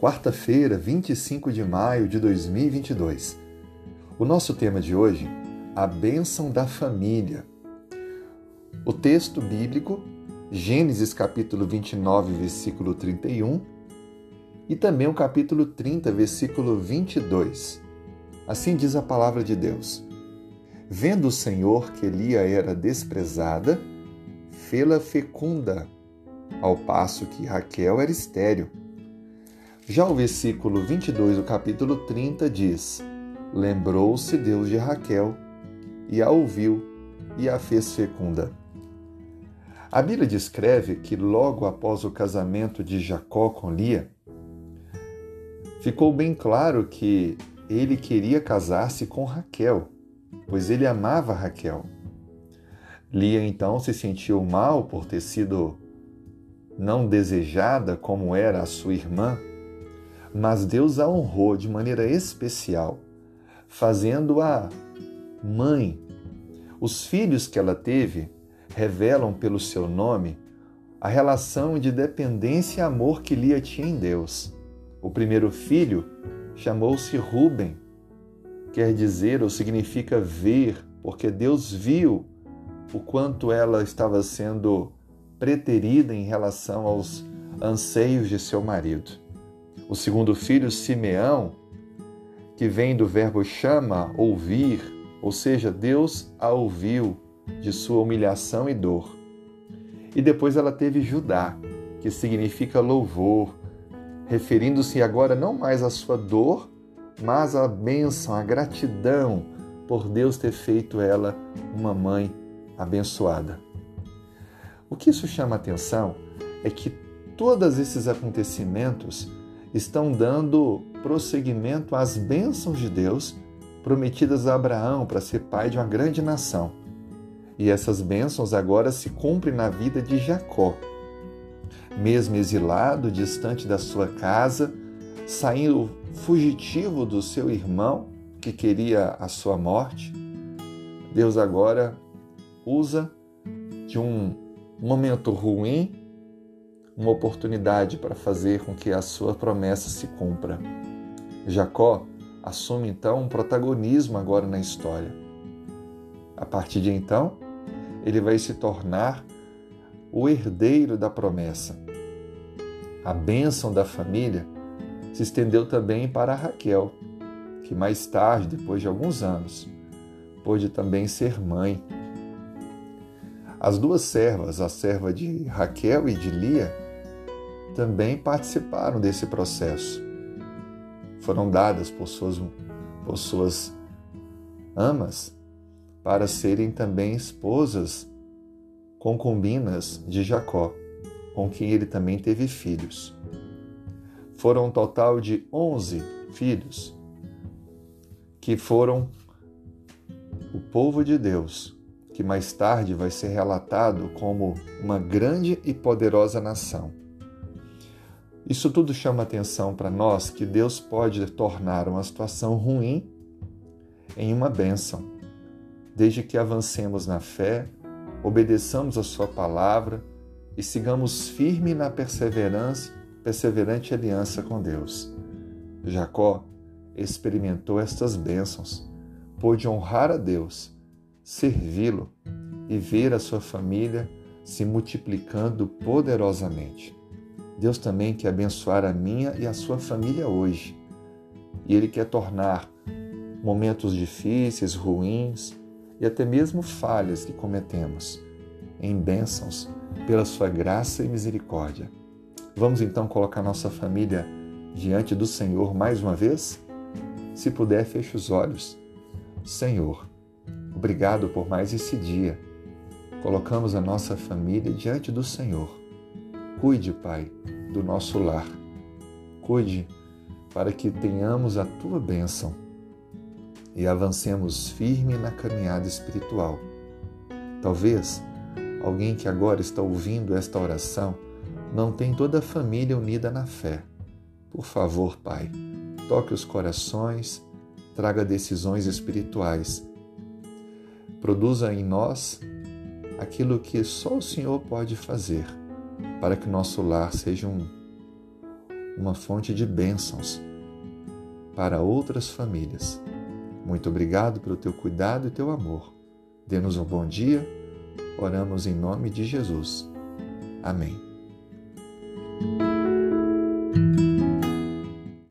quarta-feira, 25 de maio de 2022. O nosso tema de hoje, a bênção da família. O texto bíblico, Gênesis capítulo 29, versículo 31, e também o capítulo 30, versículo 22. Assim diz a palavra de Deus. Vendo o Senhor que Elia era desprezada, fê-la fecunda, ao passo que Raquel era estéril. Já o versículo 22 do capítulo 30 diz: Lembrou-se Deus de Raquel e a ouviu e a fez fecunda. A Bíblia descreve que logo após o casamento de Jacó com Lia, ficou bem claro que ele queria casar-se com Raquel, pois ele amava Raquel. Lia então se sentiu mal por ter sido não desejada como era a sua irmã mas Deus a honrou de maneira especial, fazendo-a mãe. Os filhos que ela teve revelam pelo seu nome a relação de dependência e amor que Lia tinha em Deus. O primeiro filho chamou-se Ruben, quer dizer ou significa ver, porque Deus viu o quanto ela estava sendo preterida em relação aos anseios de seu marido. O segundo filho, Simeão, que vem do verbo chama, ouvir, ou seja, Deus a ouviu de sua humilhação e dor. E depois ela teve Judá, que significa louvor, referindo-se agora não mais à sua dor, mas à bênção, à gratidão por Deus ter feito ela uma mãe abençoada. O que isso chama atenção é que todos esses acontecimentos estão dando prosseguimento às bênçãos de Deus prometidas a Abraão para ser pai de uma grande nação. E essas bênçãos agora se cumprem na vida de Jacó. Mesmo exilado, distante da sua casa, saindo fugitivo do seu irmão que queria a sua morte, Deus agora usa de um momento ruim uma oportunidade para fazer com que a sua promessa se cumpra. Jacó assume então um protagonismo agora na história. A partir de então, ele vai se tornar o herdeiro da promessa. A bênção da família se estendeu também para Raquel, que mais tarde, depois de alguns anos, pôde também ser mãe. As duas servas, a serva de Raquel e de Lia, também participaram desse processo. Foram dadas por suas, por suas amas para serem também esposas concubinas de Jacó, com quem ele também teve filhos. Foram um total de 11 filhos que foram o povo de Deus, que mais tarde vai ser relatado como uma grande e poderosa nação. Isso tudo chama atenção para nós que Deus pode tornar uma situação ruim em uma bênção, desde que avancemos na fé, obedeçamos a Sua palavra e sigamos firme na perseverança, perseverante aliança com Deus. Jacó experimentou estas bênçãos, pôde honrar a Deus, servi-lo e ver a sua família se multiplicando poderosamente. Deus também quer abençoar a minha e a sua família hoje. E Ele quer tornar momentos difíceis, ruins e até mesmo falhas que cometemos em bênçãos pela sua graça e misericórdia. Vamos então colocar nossa família diante do Senhor mais uma vez? Se puder, feche os olhos. Senhor, obrigado por mais esse dia. Colocamos a nossa família diante do Senhor Cuide, Pai, do nosso lar. Cuide para que tenhamos a tua bênção e avancemos firme na caminhada espiritual. Talvez alguém que agora está ouvindo esta oração não tem toda a família unida na fé. Por favor, Pai, toque os corações, traga decisões espirituais. Produza em nós aquilo que só o Senhor pode fazer para que nosso lar seja um, uma fonte de bênçãos para outras famílias. Muito obrigado pelo teu cuidado e teu amor. Dê-nos um bom dia. Oramos em nome de Jesus. Amém.